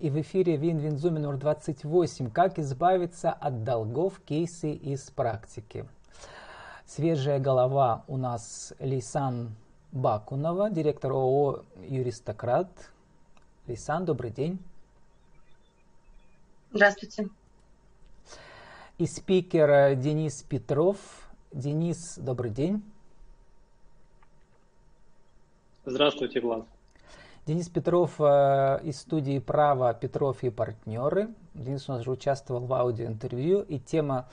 И в эфире Вин-Вин номер 28. Как избавиться от долгов, кейсы из практики. Свежая голова у нас Лейсан Бакунова, директор ООО «Юристократ». Лейсан, добрый день. Здравствуйте. И спикер Денис Петров. Денис, добрый день. Здравствуйте, Влад. Денис Петров э, из студии «Право. Петров и партнеры». Денис у нас уже участвовал в аудиоинтервью, и тема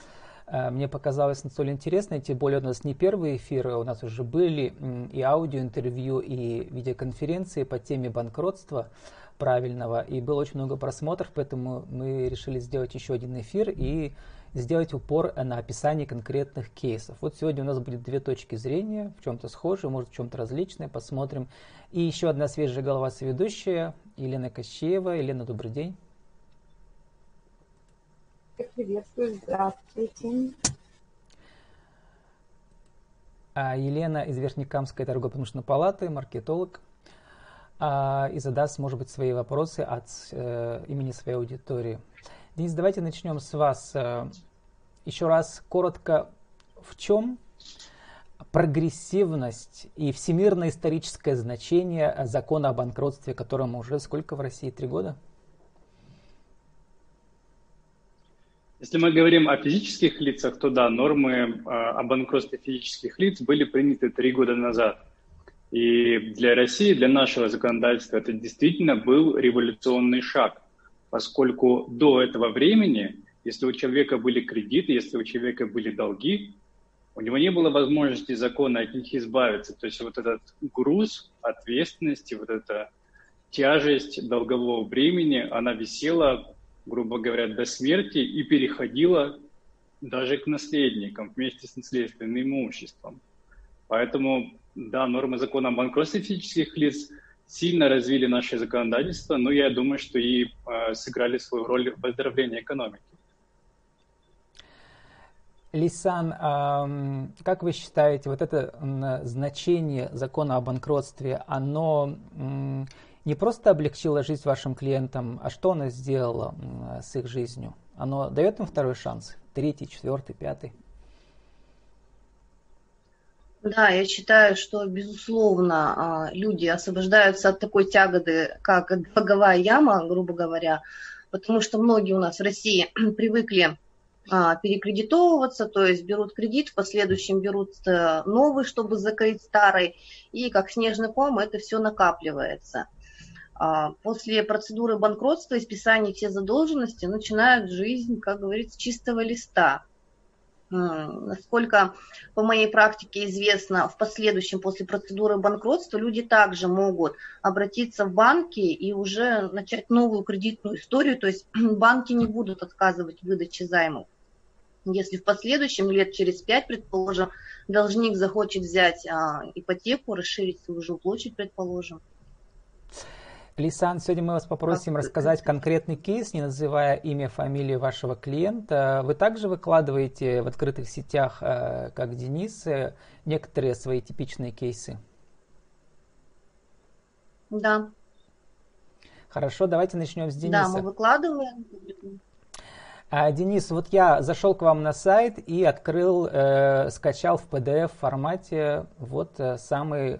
э, мне показалась столь интересной, тем более у нас не первые эфиры, у нас уже были и аудиоинтервью, и видеоконференции по теме банкротства правильного, и было очень много просмотров, поэтому мы решили сделать еще один эфир и сделать упор на описание конкретных кейсов. Вот сегодня у нас будет две точки зрения, в чем-то схожие, может в чем-то различные, посмотрим. И еще одна свежая голова соведущая, Елена Кощеева. Елена, добрый день. Приветствую, здравствуйте. А Елена из Верхнекамской торгово-промышленной палаты, маркетолог, а, и задаст, может быть, свои вопросы от э, имени своей аудитории. Денис, давайте начнем с вас. Еще раз коротко, в чем прогрессивность и всемирное историческое значение закона о банкротстве, которому уже сколько в России? Три года? Если мы говорим о физических лицах, то да, нормы э, о банкротстве физических лиц были приняты три года назад. И для России, для нашего законодательства это действительно был революционный шаг поскольку до этого времени, если у человека были кредиты, если у человека были долги, у него не было возможности закона от них избавиться. То есть вот этот груз ответственности, вот эта тяжесть долгового бремени, она висела, грубо говоря, до смерти и переходила даже к наследникам вместе с наследственным имуществом. Поэтому, да, нормы закона о банкротстве физических лиц – сильно развили наше законодательство, но я думаю, что и э, сыграли свою роль в оздоровлении экономики. Лисан, как вы считаете, вот это значение закона о банкротстве, оно не просто облегчило жизнь вашим клиентам, а что оно сделало с их жизнью? Оно дает им второй шанс? Третий, четвертый, пятый? Да, я считаю, что, безусловно, а, люди освобождаются от такой тяготы, как долговая яма, грубо говоря, потому что многие у нас в России привыкли а, перекредитовываться, то есть берут кредит, в последующем берут э, новый, чтобы закрыть старый, и как снежный ком это все накапливается. А, после процедуры банкротства и списания все задолженности начинают жизнь, как говорится, с чистого листа. Насколько по моей практике известно, в последующем после процедуры банкротства люди также могут обратиться в банки и уже начать новую кредитную историю, то есть банки не будут отказывать в выдаче займов. Если в последующем, лет через пять, предположим, должник захочет взять а, ипотеку, расширить свою жилплощадь, предположим, Лисан, сегодня мы вас попросим рассказать конкретный кейс, не называя имя, фамилию вашего клиента. Вы также выкладываете в открытых сетях, э, как Денис, э, некоторые свои типичные кейсы? Да. Хорошо, давайте начнем с Дениса. Да, мы выкладываем. А, Денис, вот я зашел к вам на сайт и открыл, э, скачал в PDF формате вот э, самый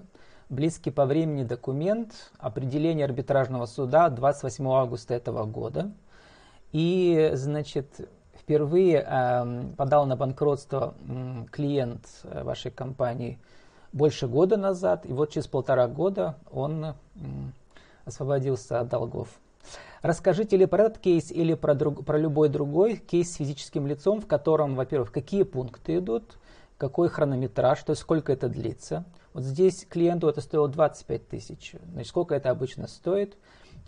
близкий по времени документ определения арбитражного суда 28 августа этого года. И, значит, впервые э, подал на банкротство э, клиент вашей компании больше года назад, и вот через полтора года он э, освободился от долгов. Расскажите ли про этот кейс или про, друг, про любой другой кейс с физическим лицом, в котором, во-первых, какие пункты идут, какой хронометраж, то есть сколько это длится. Вот здесь клиенту это стоило 25 тысяч. Значит, сколько это обычно стоит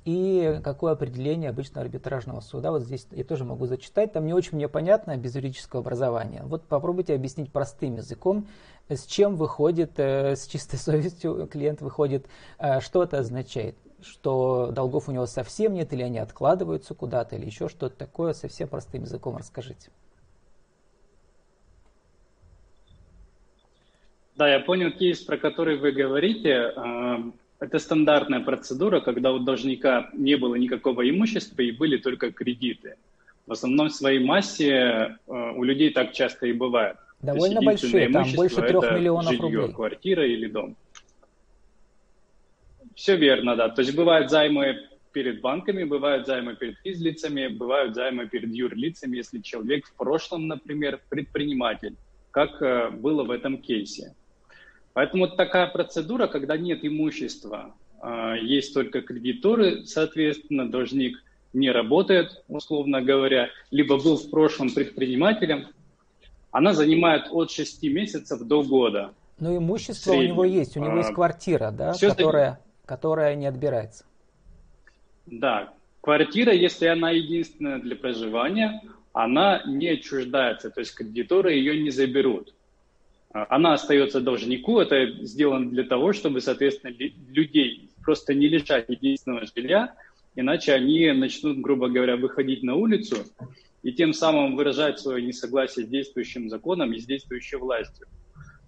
и какое определение обычного арбитражного суда. Вот здесь я тоже могу зачитать. Там не очень мне понятно без юридического образования. Вот попробуйте объяснить простым языком, с чем выходит, э, с чистой совестью клиент выходит, э, что это означает что долгов у него совсем нет, или они откладываются куда-то, или еще что-то такое, совсем простым языком расскажите. Да, я понял кейс, про который вы говорите. А, это стандартная процедура, когда у должника не было никакого имущества и были только кредиты. В основном в своей массе э, у людей так часто и бывает. Довольно большие, там больше трех миллионов жилье, рублей. квартира или дом. Все верно, да. То есть бывают займы перед банками, бывают займы перед физлицами, бывают займы перед юрлицами, если человек в прошлом, например, предприниматель, как э, было в этом кейсе. Поэтому такая процедура, когда нет имущества, э, есть только кредиторы, соответственно, должник не работает, условно говоря, либо был в прошлом предпринимателем, она занимает от 6 месяцев до года. Но имущество у него есть, у него есть а, квартира, да, которая, которая не отбирается. Да, квартира, если она единственная для проживания, она не отчуждается, то есть кредиторы ее не заберут. А, она остается должнику, это сделано для того, чтобы, соответственно, людей просто не лишать единственного жилья, иначе они начнут, грубо говоря, выходить на улицу и тем самым выражать свое несогласие с действующим законом и с действующей властью.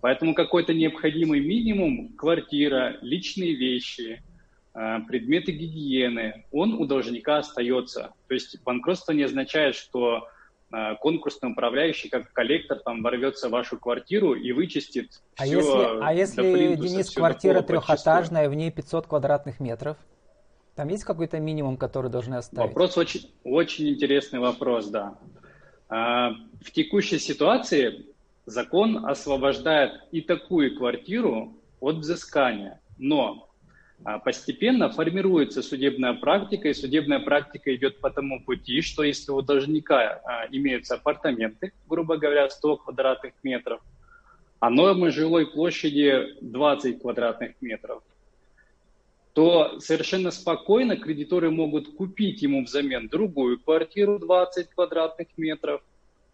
Поэтому какой-то необходимый минимум, квартира, личные вещи, а, предметы гигиены, он у должника остается. То есть банкротство не означает, что а, конкурсный управляющий, как коллектор, там ворвется в вашу квартиру и вычистит а все если, А если, Денис, квартира трехэтажная, в ней 500 квадратных метров? Там есть какой-то минимум, который должны оставить? Вопрос очень, очень интересный вопрос, да. А, в текущей ситуации закон освобождает и такую квартиру от взыскания, но а постепенно формируется судебная практика, и судебная практика идет по тому пути, что если у должника а, имеются апартаменты, грубо говоря, 100 квадратных метров, а нормы жилой площади 20 квадратных метров, то совершенно спокойно кредиторы могут купить ему взамен другую квартиру 20 квадратных метров,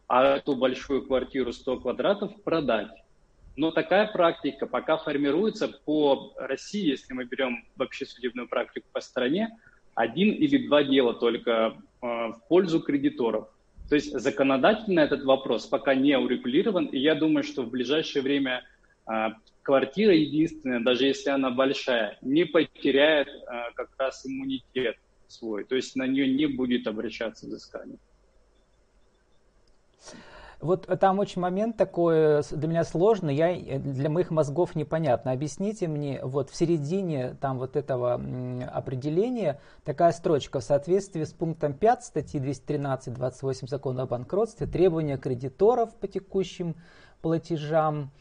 а эту большую квартиру 100 квадратов продать. Но такая практика пока формируется по России, если мы берем вообще судебную практику по стране, один или два дела только э, в пользу кредиторов. То есть законодательно этот вопрос пока не урегулирован, и я думаю, что в ближайшее время э, квартира единственная, даже если она большая, не потеряет э, как раз иммунитет свой, то есть на нее не будет обращаться взыскание. Вот там очень момент такой для меня сложный, я, для моих мозгов непонятно. Объясните мне, вот в середине там вот этого определения такая строчка в соответствии с пунктом 5 статьи 213-28 закона о банкротстве требования кредиторов по текущим платежам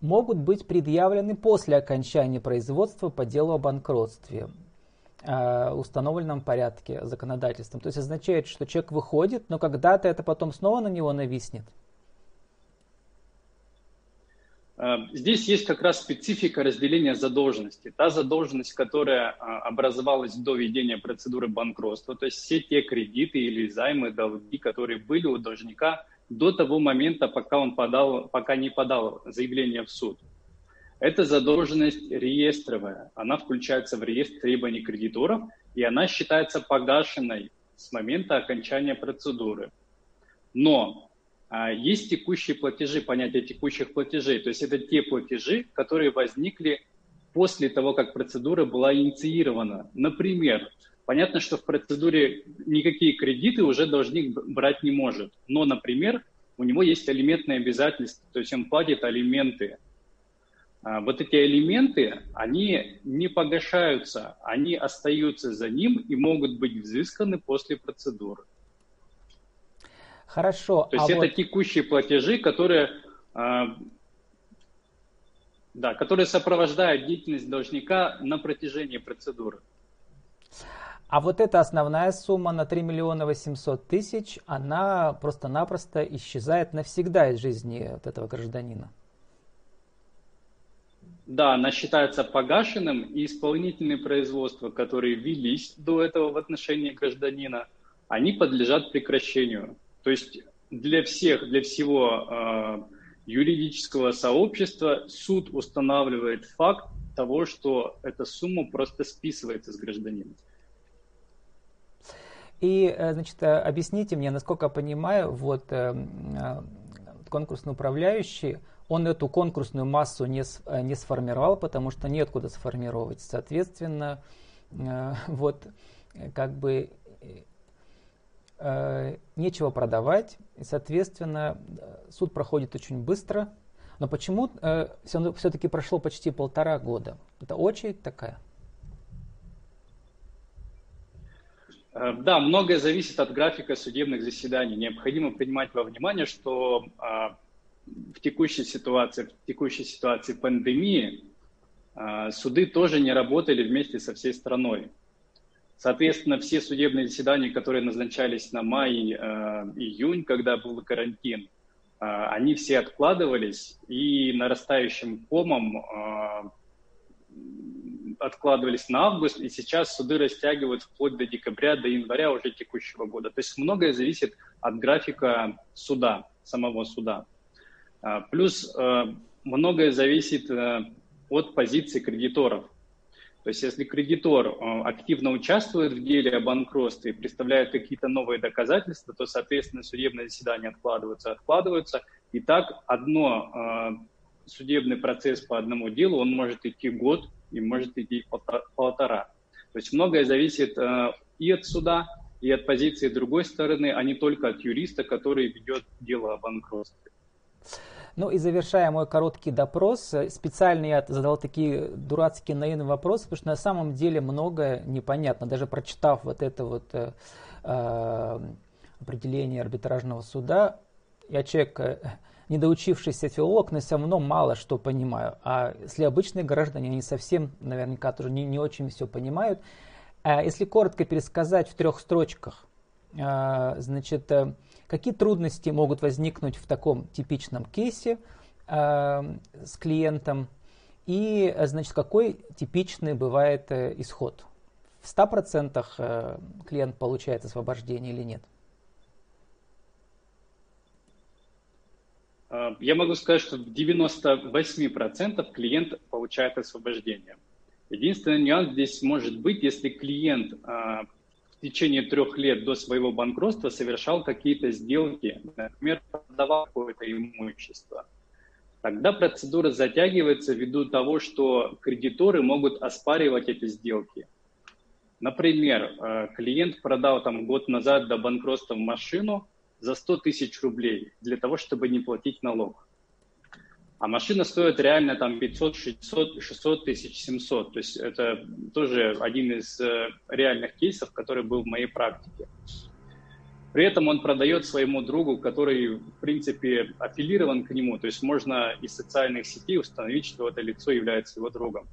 могут быть предъявлены после окончания производства по делу о банкротстве э, установленном порядке законодательством. То есть означает, что человек выходит, но когда-то это потом снова на него нависнет. Э, здесь есть как раз специфика разделения задолженности. Та задолженность, которая а, образовалась до введения процедуры банкротства, то есть все те кредиты или займы, долги, которые были у должника до того момента, пока он подал, пока не подал заявление в суд. Это задолженность реестровая. Она включается в реестр требований кредиторов, и она считается погашенной с момента окончания процедуры. Но а, есть текущие платежи, понятие текущих платежей. То есть это те платежи, которые возникли после того, как процедура была инициирована. Например, понятно, что в процедуре никакие кредиты уже должник брать не может. Но, например, у него есть алиментные обязательства, то есть он платит алименты. А, вот эти алименты, они не погашаются, они остаются за ним и могут быть взысканы после процедуры. Хорошо. То есть а это вот... текущие платежи, которые, э, да, которые сопровождают деятельность должника на протяжении процедуры. А вот эта основная сумма на 3 миллиона 800 тысяч, она просто-напросто исчезает навсегда из жизни вот этого гражданина. Да, она считается погашенным, и исполнительные производства, которые велись до этого в отношении гражданина, они подлежат прекращению. То есть для всех, для всего э, юридического сообщества суд устанавливает факт того, что эта сумма просто списывается с гражданина. И, э, значит, э, объясните мне, насколько я понимаю, вот конкурсный управляющий, он эту конкурсную массу не, не сформировал, потому что неоткуда сформировать. Соответственно, вот как бы нечего продавать, соответственно, суд проходит очень быстро. Но почему э, все-таки прошло почти полтора года? Это очередь такая? Э, да, многое зависит от графика судебных заседаний. Необходимо принимать во внимание, что а, в текущей ситуации, в текущей ситуации пандемии а, суды тоже не работали вместе со всей страной. Соответственно, все судебные заседания, которые назначались на май, э, июнь, когда был карантин, э, они все откладывались и нарастающим комом откладывались на август, и сейчас суды растягивают вплоть до декабря, до января уже текущего года. То есть многое зависит от графика суда, самого суда. А, плюс э, многое зависит э, от позиции кредиторов. То есть если кредитор активно участвует в деле о банкротстве и представляет какие-то новые доказательства, то, соответственно, судебные заседания откладываются, откладываются. И так одно судебный процесс по одному делу, он может идти год, и может идти полтора. То есть многое зависит и от суда, и от позиции другой стороны, а не только от юриста, который ведет дело о банкротстве. Ну и завершая мой короткий допрос, э, специально я задал такие дурацкие наивные вопросы, потому что на самом деле многое непонятно. Даже прочитав вот это вот э, э определение арбитражного суда, я человек э, недоучившийся филолог, но все равно мало что понимаю. А если обычные граждане, они совсем наверняка тоже не, не очень все понимают. А если коротко пересказать в трех строчках, значит, какие трудности могут возникнуть в таком типичном кейсе а, с клиентом и, значит, какой типичный бывает э, исход? В 100% э, клиент получает освобождение или нет? А, я могу сказать, что в 98% клиент получает освобождение. Единственный нюанс здесь может быть, если клиент а, в течение трех лет до своего банкротства совершал какие-то сделки, например, продавал какое-то имущество. Тогда процедура затягивается ввиду того, что кредиторы могут оспаривать эти сделки. Например, а, клиент продал там год назад до банкротства машину, за 100 тысяч рублей для того, чтобы не платить налог. А машина стоит реально там 500, 600, 600 тысяч, 700. То есть это тоже один из э, реальных кейсов, который был в моей практике. При этом он продает своему другу, который, в принципе, аффилирован к нему. То есть можно из социальных сетей установить, что это лицо является его другом.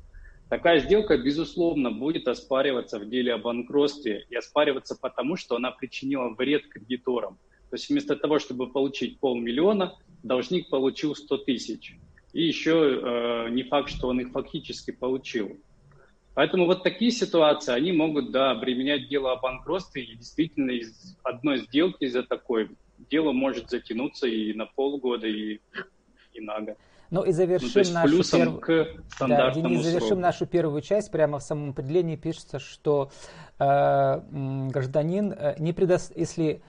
Такая сделка, безусловно, будет оспариваться в деле о банкротстве и оспариваться потому, что она причинила вред кредиторам. То есть вместо того, чтобы получить полмиллиона, должник получил 100 тысяч. И еще э, не факт, что он их фактически получил. Поэтому вот такие ситуации, они могут, да, обременять дело о банкротстве. И действительно из одной сделки из-за такой дело может затянуться и на полгода, и, и на год. Ну и завершим ну, нашу перв... к да, Денис, завершим сроку. нашу первую часть. Прямо в самом определении пишется, что э, гражданин э, не предоставит, если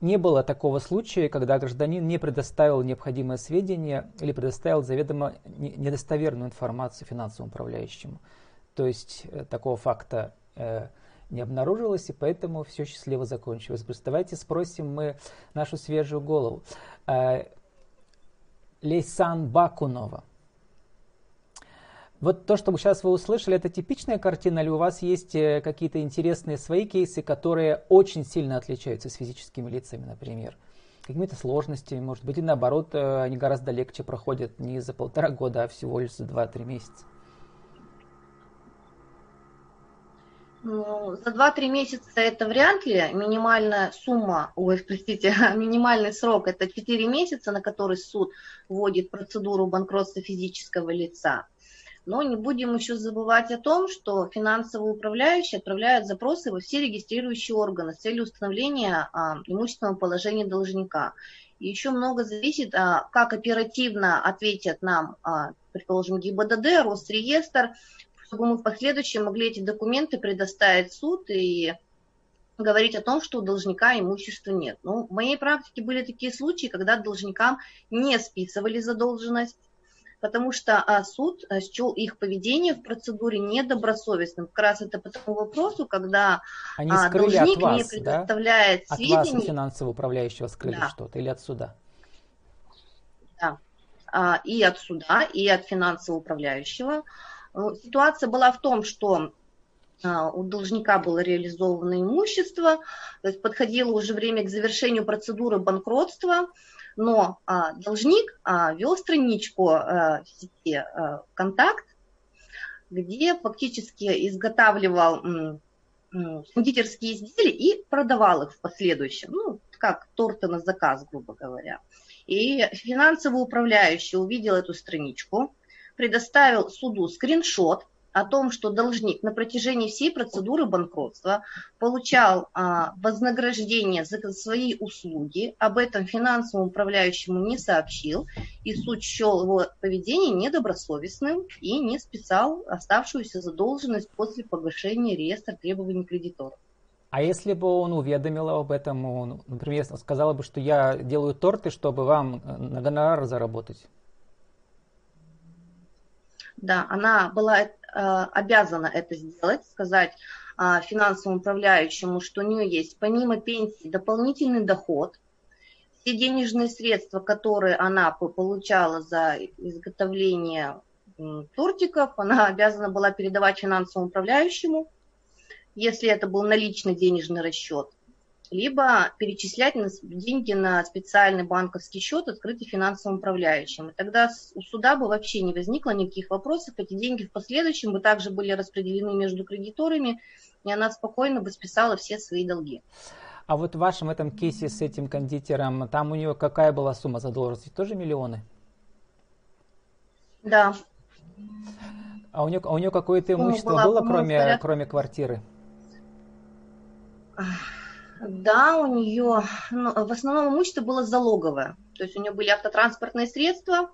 не было такого случая, когда гражданин не предоставил необходимые сведения или предоставил заведомо недостоверную информацию финансовому управляющему. То есть э, такого факта э, не обнаружилось, и поэтому все счастливо закончилось. Давайте спросим мы нашу свежую голову. Э, Лейсан Бакунова. Вот то, что сейчас вы услышали, это типичная картина, или у вас есть э, какие-то интересные свои кейсы, которые очень сильно отличаются с физическими лицами, например? Какими-то сложностями, может быть, и наоборот, э, они гораздо легче проходят не за полтора года, а всего лишь за два-три месяца? Ну, за 2-3 месяца это вряд ли. Минимальная сумма, ой, простите, минимальный срок это 4 месяца, на который суд вводит процедуру банкротства физического лица. Но не будем еще забывать о том, что финансовые управляющие отправляют запросы во все регистрирующие органы с целью установления а, имущественного положения должника. И еще много зависит, а, как оперативно ответят нам, а, предположим, ГИБДД, Росреестр, чтобы мы в последующем могли эти документы предоставить в суд и говорить о том, что у должника имущества нет. Ну, в моей практике были такие случаи, когда должникам не списывали задолженность, потому что а, суд а, счел их поведение в процедуре недобросовестным. Как раз это по тому вопросу, когда Они а, должник вас, не предоставляет да? сведения. От вас, финансового управляющего, скрыли да. что-то или от суда? Да, а, и от суда, и от финансового управляющего. Ну, ситуация была в том, что у должника было реализовано имущество, то есть подходило уже время к завершению процедуры банкротства, но а, должник а, вел страничку а, в сети а, «Контакт», где фактически изготавливал кондитерские изделия и продавал их в последующем, ну, как торты на заказ, грубо говоря. И финансовый управляющий увидел эту страничку, предоставил суду скриншот о том, что должник на протяжении всей процедуры банкротства получал а, вознаграждение за свои услуги, об этом финансовому управляющему не сообщил, и суд счел его поведение недобросовестным и не списал оставшуюся задолженность после погашения реестра требований кредиторов. А если бы он уведомил об этом, он, например, сказал бы, что я делаю торты, чтобы вам э, на гонорар заработать? Да, она была Э, обязана это сделать, сказать а, финансовому управляющему, что у нее есть помимо пенсии дополнительный доход, все денежные средства, которые она получала за изготовление тортиков, она обязана была передавать финансовому управляющему, если это был наличный денежный расчет либо перечислять деньги на специальный банковский счет, открытый финансовым управляющим. И тогда у суда бы вообще не возникло никаких вопросов. Эти деньги в последующем бы также были распределены между кредиторами, и она спокойно бы списала все свои долги. А вот в вашем этом кейсе с этим кондитером, там у нее какая была сумма задолженности? Тоже миллионы? Да. А у нее, а у нее какое-то имущество была, было, кроме, кроме квартиры? Да, у нее ну, в основном имущество было залоговое. То есть у нее были автотранспортные средства,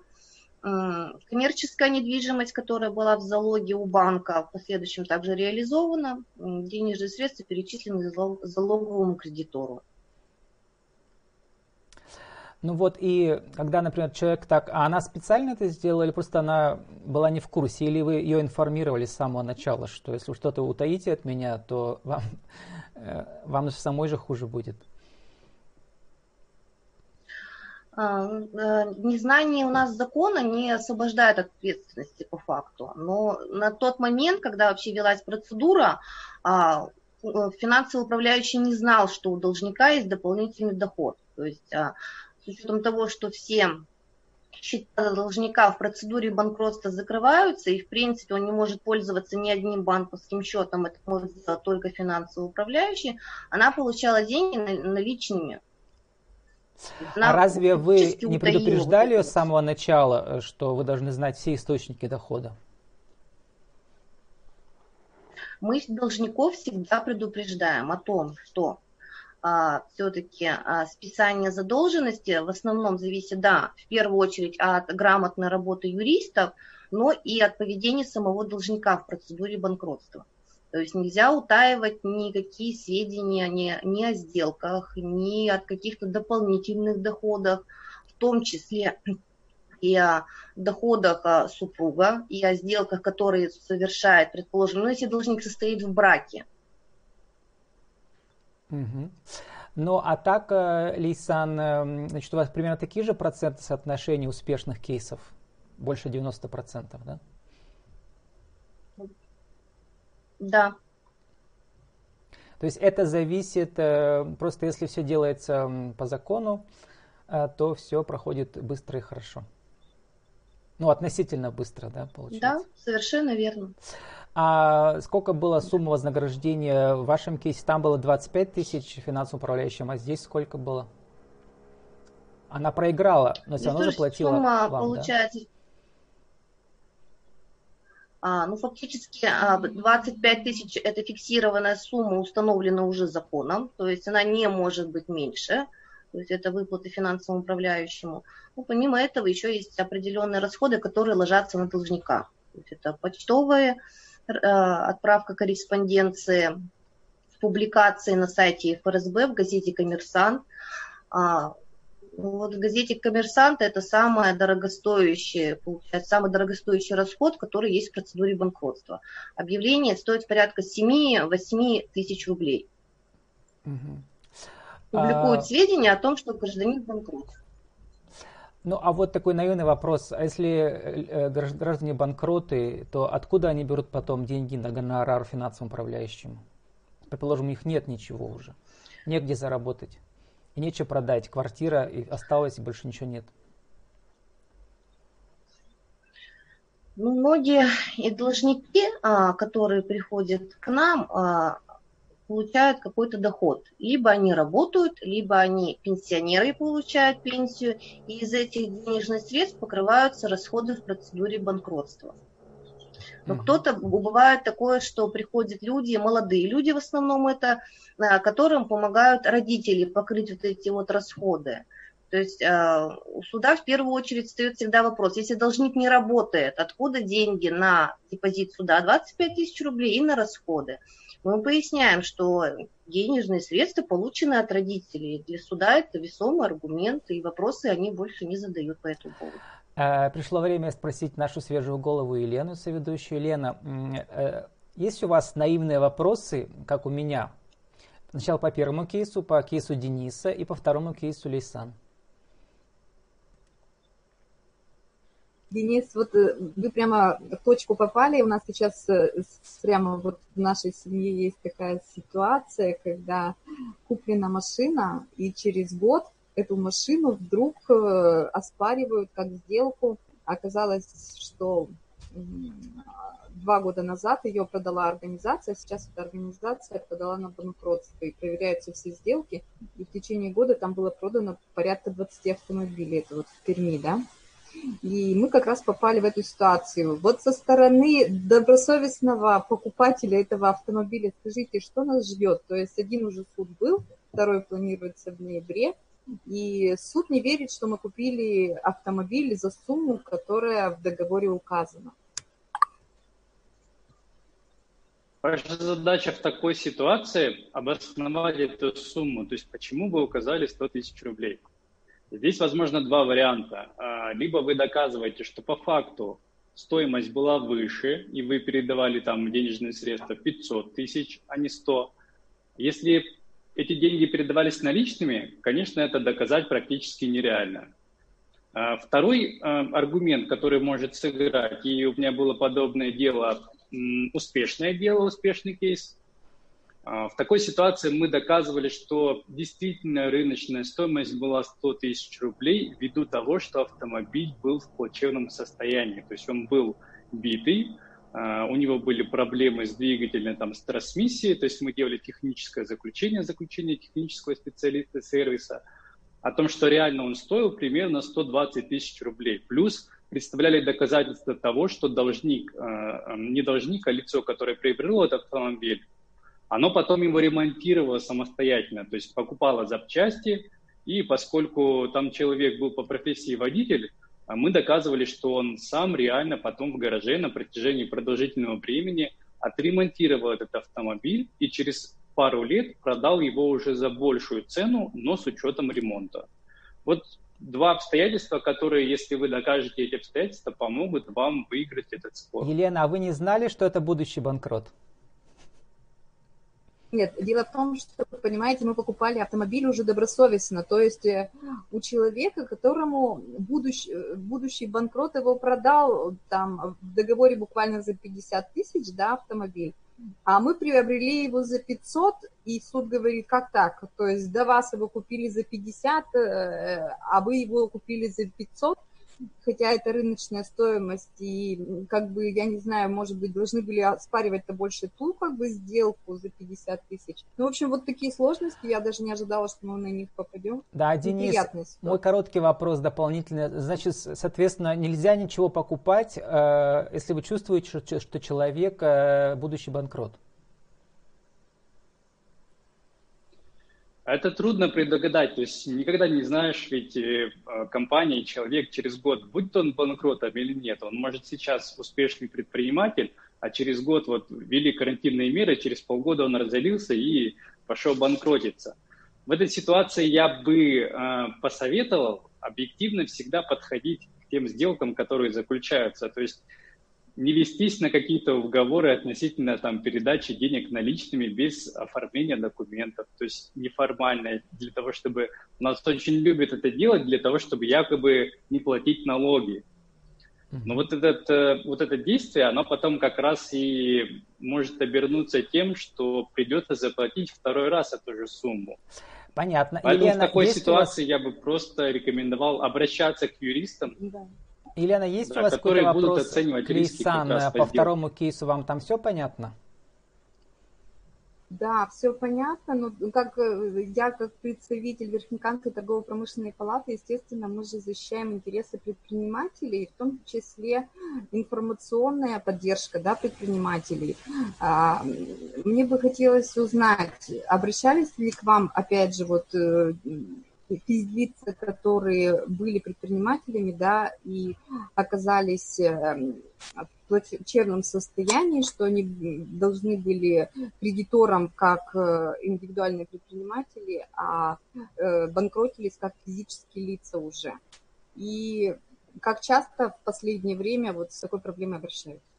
коммерческая недвижимость, которая была в залоге у банка, в последующем также реализована, денежные средства перечислены залоговому кредитору. Ну вот и когда, например, человек так, а она специально это сделала или просто она была не в курсе, или вы ее информировали с самого начала, что если что-то утаите от меня, то вам вам же самой же хуже будет. А, э, незнание у нас закона не освобождает от ответственности по факту. Но на тот момент, когда вообще велась процедура, а, э, финансовый управляющий не знал, что у должника есть дополнительный доход. То есть а, с учетом того, что все счета должника в процедуре банкротства закрываются, и, в принципе, он не может пользоваться ни одним банковским счетом, это может сделать только финансовый управляющий, она получала деньги наличными. Она а разве вы не предупреждали ее с самого начала, что вы должны знать все источники дохода? Мы должников всегда предупреждаем о том, что все-таки а, списание задолженности в основном зависит, да, в первую очередь от грамотной работы юристов, но и от поведения самого должника в процедуре банкротства. То есть нельзя утаивать никакие сведения ни, ни о сделках, ни от каких-то дополнительных доходах, в том числе и о доходах а, супруга, и о сделках, которые совершает, предположим, ну, если должник состоит в браке, Угу. Ну, а так, э, Лейсан, э, значит, у вас примерно такие же проценты соотношения успешных кейсов? Больше 90%, да? Да. То есть это зависит, э, просто если все делается по закону, то все проходит быстро и хорошо. Ну, относительно быстро, да, получается? Да, совершенно верно. А сколько была сумма вознаграждения в вашем кейсе? Там было 25 тысяч финансовым управляющим, а здесь сколько было? Она проиграла, но все равно заплатила сумма вам, получается, да? А, ну, фактически 25 а, тысяч – это фиксированная сумма, установлена уже законом, то есть она не может быть меньше, то есть это выплаты финансовому управляющему. Ну, помимо этого еще есть определенные расходы, которые ложатся на должника. То есть это почтовые, отправка корреспонденции, публикации на сайте ФРСБ в газете «Коммерсант». А, вот в газете «Коммерсант» это самое дорогостоящее, получается, самый дорогостоящий расход, который есть в процедуре банкротства. Объявление стоит порядка 7-8 тысяч рублей. Угу. Публикуют а... сведения о том, что гражданин банкрот. Ну, а вот такой наивный вопрос. А если э, граждане банкроты, то откуда они берут потом деньги на гонорар финансовым управляющим? Предположим, у них нет ничего уже. Негде заработать и нечего продать. Квартира и осталась, и больше ничего нет. Ну, многие и должники, а, которые приходят к нам, а, получают какой-то доход. Либо они работают, либо они пенсионеры получают пенсию, и из этих денежных средств покрываются расходы в процедуре банкротства. Но mm кто-то, бывает такое, что приходят люди, молодые люди в основном это, а, которым помогают родители покрыть вот эти вот расходы. То есть э, у суда в первую очередь встает всегда вопрос, если должник не работает, откуда деньги на депозит суда? 25 тысяч рублей и на расходы. Мы поясняем, что денежные средства получены от родителей. Для суда это весомый аргумент, и вопросы они больше не задают по этому поводу. Э, пришло время спросить нашу свежую голову Елену, соведущую. Елена, э, есть у вас наивные вопросы, как у меня? Сначала по первому кейсу, по кейсу Дениса и по второму кейсу Лейсан. Денис, вот э, вы прямо в точку попали. У нас сейчас прямо вот в нашей семье есть такая ситуация, когда куплена машина, и через год эту машину вдруг э, оспаривают как сделку. Оказалось, что два года назад ее продала организация, сейчас эта организация подала на банкротство и проверяются все сделки. И в течение года там было продано порядка 20 автомобилей. Это вот в Перми, да? И мы как раз попали в эту ситуацию. Вот со стороны добросовестного покупателя этого автомобиля, скажите, что нас ждет? То есть один уже суд был, второй планируется в ноябре. И суд не верит, что мы купили автомобиль за сумму, которая в договоре указана. Ваша задача в такой ситуации обосновать эту сумму. То есть почему вы указали 100 тысяч рублей? Здесь возможно два варианта. А, либо вы доказываете, что по факту стоимость была выше, и вы передавали там денежные средства 500 тысяч, а не 100. Если эти деньги передавались наличными, конечно, это доказать практически нереально. А, второй а, аргумент, который может сыграть, и у меня было подобное дело, успешное дело, успешный кейс. А, в такой ситуации мы доказывали, что действительно рыночная стоимость была 100 тысяч рублей ввиду того, что автомобиль был в плачевном состоянии. То есть он был битый, а, у него были проблемы с двигателем, там, с трансмиссией, то есть мы делали техническое заключение, заключение технического специалиста сервиса о том, что реально он стоил примерно 120 тысяч рублей. Плюс представляли доказательства того, что должник, а, не должник, а лицо, которое приобрело этот автомобиль, оно потом его ремонтировало самостоятельно, то есть покупало запчасти, и поскольку там человек был по профессии водитель, а мы доказывали, что он сам реально потом в гараже на протяжении продолжительного времени отремонтировал этот автомобиль и через пару лет продал его уже за большую цену, но с учетом ремонта. Вот два обстоятельства, которые, если вы докажете эти обстоятельства, помогут вам выиграть этот спор. Елена, а вы не знали, что это будущий банкрот? Нет, дело в том, что, понимаете, мы покупали автомобиль уже добросовестно, то есть э, у человека, которому будущий, э, будущий банкрот его продал там в договоре буквально за 50 тысяч, да, автомобиль, а мы приобрели его за 500, и суд говорит, как так? То есть до вас его купили за 50, э, а вы его купили за 500, хотя это рыночная стоимость, и как бы, я не знаю, может быть, должны были оспаривать-то больше ту как бы сделку за 50 тысяч. Ну, в общем, вот такие сложности, я даже не ожидала, что мы на них попадем. Да, Денис, мой короткий вопрос дополнительный. Значит, соответственно, нельзя ничего покупать, э, если вы чувствуете, что человек э, будущий банкрот. Это трудно предугадать, то есть никогда не знаешь, ведь э, компания, человек через год, будь то он банкротом или нет, он может сейчас успешный предприниматель, а через год вот ввели карантинные меры, через полгода он разорился и пошел банкротиться. В этой ситуации я бы э, посоветовал объективно всегда подходить к тем сделкам, которые заключаются. То есть не вестись на какие-то уговоры относительно там, передачи денег наличными без оформления документов, то есть неформально, для того, чтобы... У нас очень любят это делать для того, чтобы якобы не платить налоги. Но вот, этот, э, вот это действие, оно потом как раз и может обернуться тем, что придется заплатить второй раз эту же сумму. Понятно. Поэтому Елена, в такой ситуации вас... я бы просто рекомендовал обращаться к юристам. Да. Елена, есть да, у вас какой-то вопрос к Лейсан по второму кейсу? Вам там все понятно? Да, все понятно, но как э, я как представитель Верхнекамской торгово-промышленной палаты, естественно, мы же защищаем интересы предпринимателей, в том числе информационная поддержка да, предпринимателей. А, мне бы хотелось узнать, обращались ли к вам, опять же, вот э, физлица, которые были предпринимателями, да, и оказались эм, в плачевном состоянии, что они должны были кредиторам как э, индивидуальные предприниматели, а э, банкротились как физические лица уже. И как часто в последнее время вот с такой проблемой обращаются?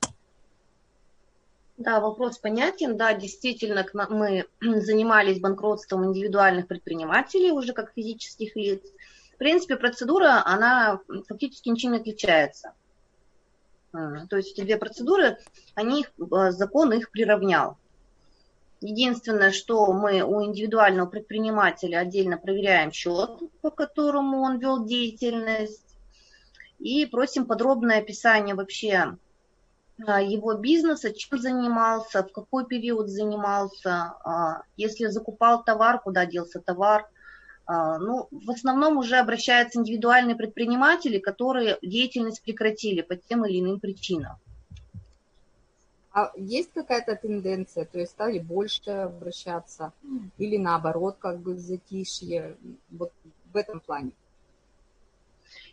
Да, вопрос понятен. Да, действительно, мы занимались банкротством индивидуальных предпринимателей уже как физических лиц. В принципе, процедура, она фактически ничем не отличается. А, то есть эти две процедуры, они, а, закон их приравнял. Единственное, что мы у индивидуального предпринимателя отдельно проверяем счет, по которому он вел деятельность, и просим подробное описание вообще его бизнеса, чем занимался, в какой период занимался, а, если закупал товар, куда делся товар. А, ну, в основном уже обращаются индивидуальные предприниматели, которые деятельность прекратили по тем или иным причинам. А есть какая-то тенденция, то есть стали больше обращаться или наоборот, как бы затишье, вот в этом плане?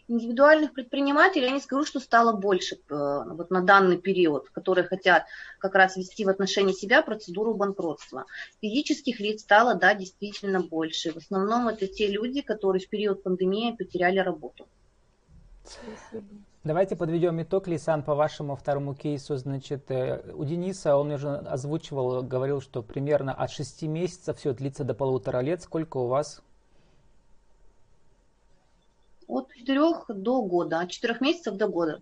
Индивидуальных предпринимателей, я не скажу, что стало больше э, вот на данный период, которые хотят как раз вести в отношении себя процедуру банкротства. Физических лиц стало, да, действительно больше. В основном это те люди, которые в период пандемии потеряли работу. Давайте подведем итог, Лисан, по вашему второму кейсу. Значит, э, у Дениса, он уже озвучивал, говорил, что примерно от 6 месяцев все длится до полутора лет. Сколько у вас от 4 до года, от 4 месяцев до года.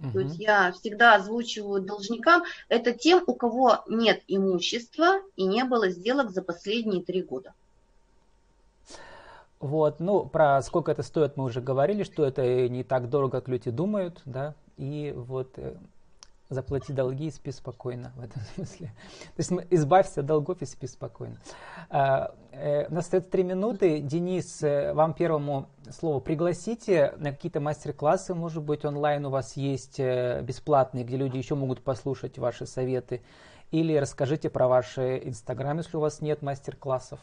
Угу. То есть я всегда озвучиваю должникам, это тем, у кого нет имущества и не было сделок за последние три года. Вот, ну, про сколько это стоит мы уже говорили, что это не так дорого, как люди думают, да, и вот э, заплати долги и спи спокойно в этом смысле. То есть избавься от долгов и спи спокойно. А, э, у нас остается три минуты. Денис, э, вам первому слову. Пригласите на какие-то мастер-классы, может быть, онлайн у вас есть э, бесплатные, где люди еще могут послушать ваши советы. Или расскажите про ваш Инстаграм, если у вас нет мастер-классов.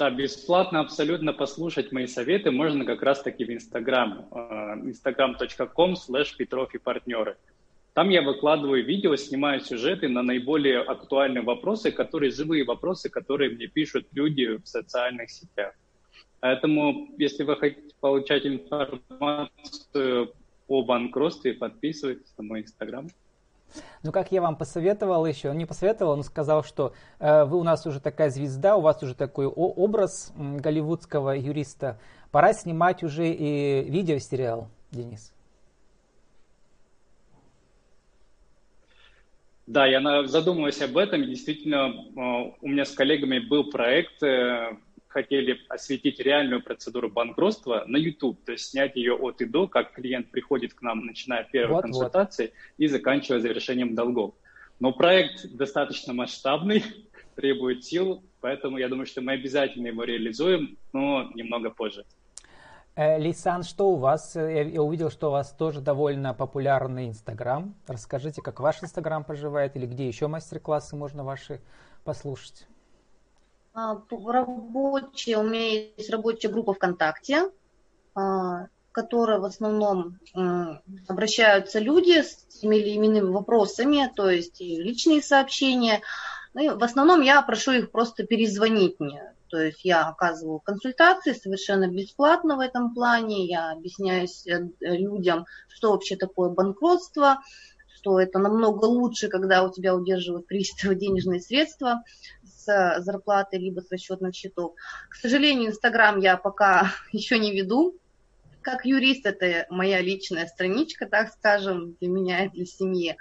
Да, бесплатно абсолютно послушать мои советы можно как раз-таки в Инстаграм, instagram.com slash Петров и партнеры. Там я выкладываю видео, снимаю сюжеты на наиболее актуальные вопросы, которые живые вопросы, которые мне пишут люди в социальных сетях. Поэтому, если вы хотите получать информацию о банкротстве, подписывайтесь на мой Инстаграм. Ну, как я вам посоветовал еще, не посоветовал, он сказал, что э, вы у нас уже такая звезда, у вас уже такой образ голливудского юриста. Пора снимать уже и видеосериал, Денис. Да, я задумываюсь об этом. Действительно, э, у меня с коллегами был проект э, хотели осветить реальную процедуру банкротства на YouTube, то есть снять ее от и до, как клиент приходит к нам, начиная первой вот, консультации вот. и заканчивая завершением долгов. Но проект достаточно масштабный, требует сил, поэтому я думаю, что мы обязательно его реализуем, но немного позже. Э, Лисан, что у вас? Я увидел, что у вас тоже довольно популярный Инстаграм. Расскажите, как ваш Инстаграм поживает или где еще мастер-классы можно ваши послушать? А, рабочая, у меня есть рабочая группа ВКонтакте. А, в который в основном обращаются люди с теми или иными вопросами, то есть личные сообщения. Ну, в основном я прошу их просто перезвонить мне. То есть я оказываю консультации совершенно бесплатно в этом плане, я объясняюсь э, людям, что вообще такое банкротство, что это намного лучше, когда у тебя удерживают приставы денежные средства с зарплаты либо с расчетных счетов. К сожалению, Инстаграм я пока еще не веду. Как юрист это моя личная страничка, так скажем, для меня и для семьи.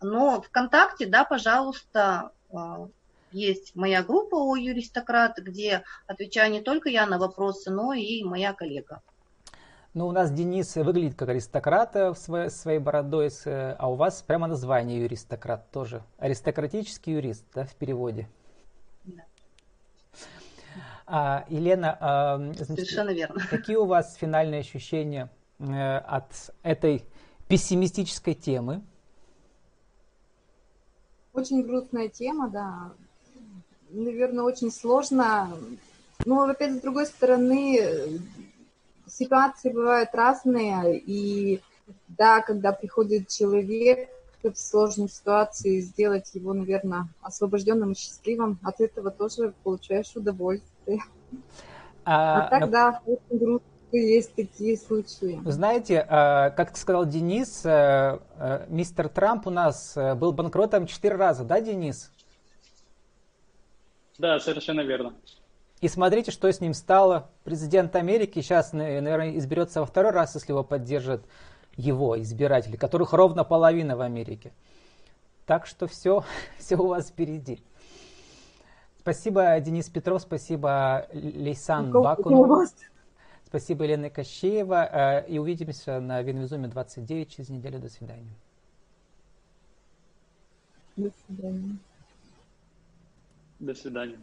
Но ВКонтакте, да, пожалуйста, а, есть моя группа о юристократ, где отвечаю не только я на вопросы, но и моя коллега. Ну, у нас Денис выглядит как аристократ в своей, своей бородой, а у вас прямо название юристократ тоже. Аристократический юрист, да, в переводе. А, Елена, а, значит, Совершенно верно. какие у вас финальные ощущения э, от этой пессимистической темы? Очень грустная тема, да. Наверное, очень сложно. Но опять с другой стороны, ситуации бывают разные, и да, когда приходит человек в сложной ситуации, сделать его, наверное, освобожденным и счастливым, от этого тоже получаешь удовольствие. А, а тогда но... очень грустно есть такие случаи. Знаете, а, как сказал Денис, э, э, мистер Трамп у нас э, был банкротом четыре раза, да, Денис? Да, совершенно верно. И смотрите, что с ним стало. Президент Америки сейчас, наверное, изберется во второй раз, если его поддержат его избиратели, которых ровно половина в Америке. Так что все, все у вас впереди. Спасибо, Денис Петров, спасибо, Лейсан Бакун. Спасибо, Елена Кощеева. Э, и увидимся на Винвизуме 29 через неделю. До свидания. До свидания. До свидания.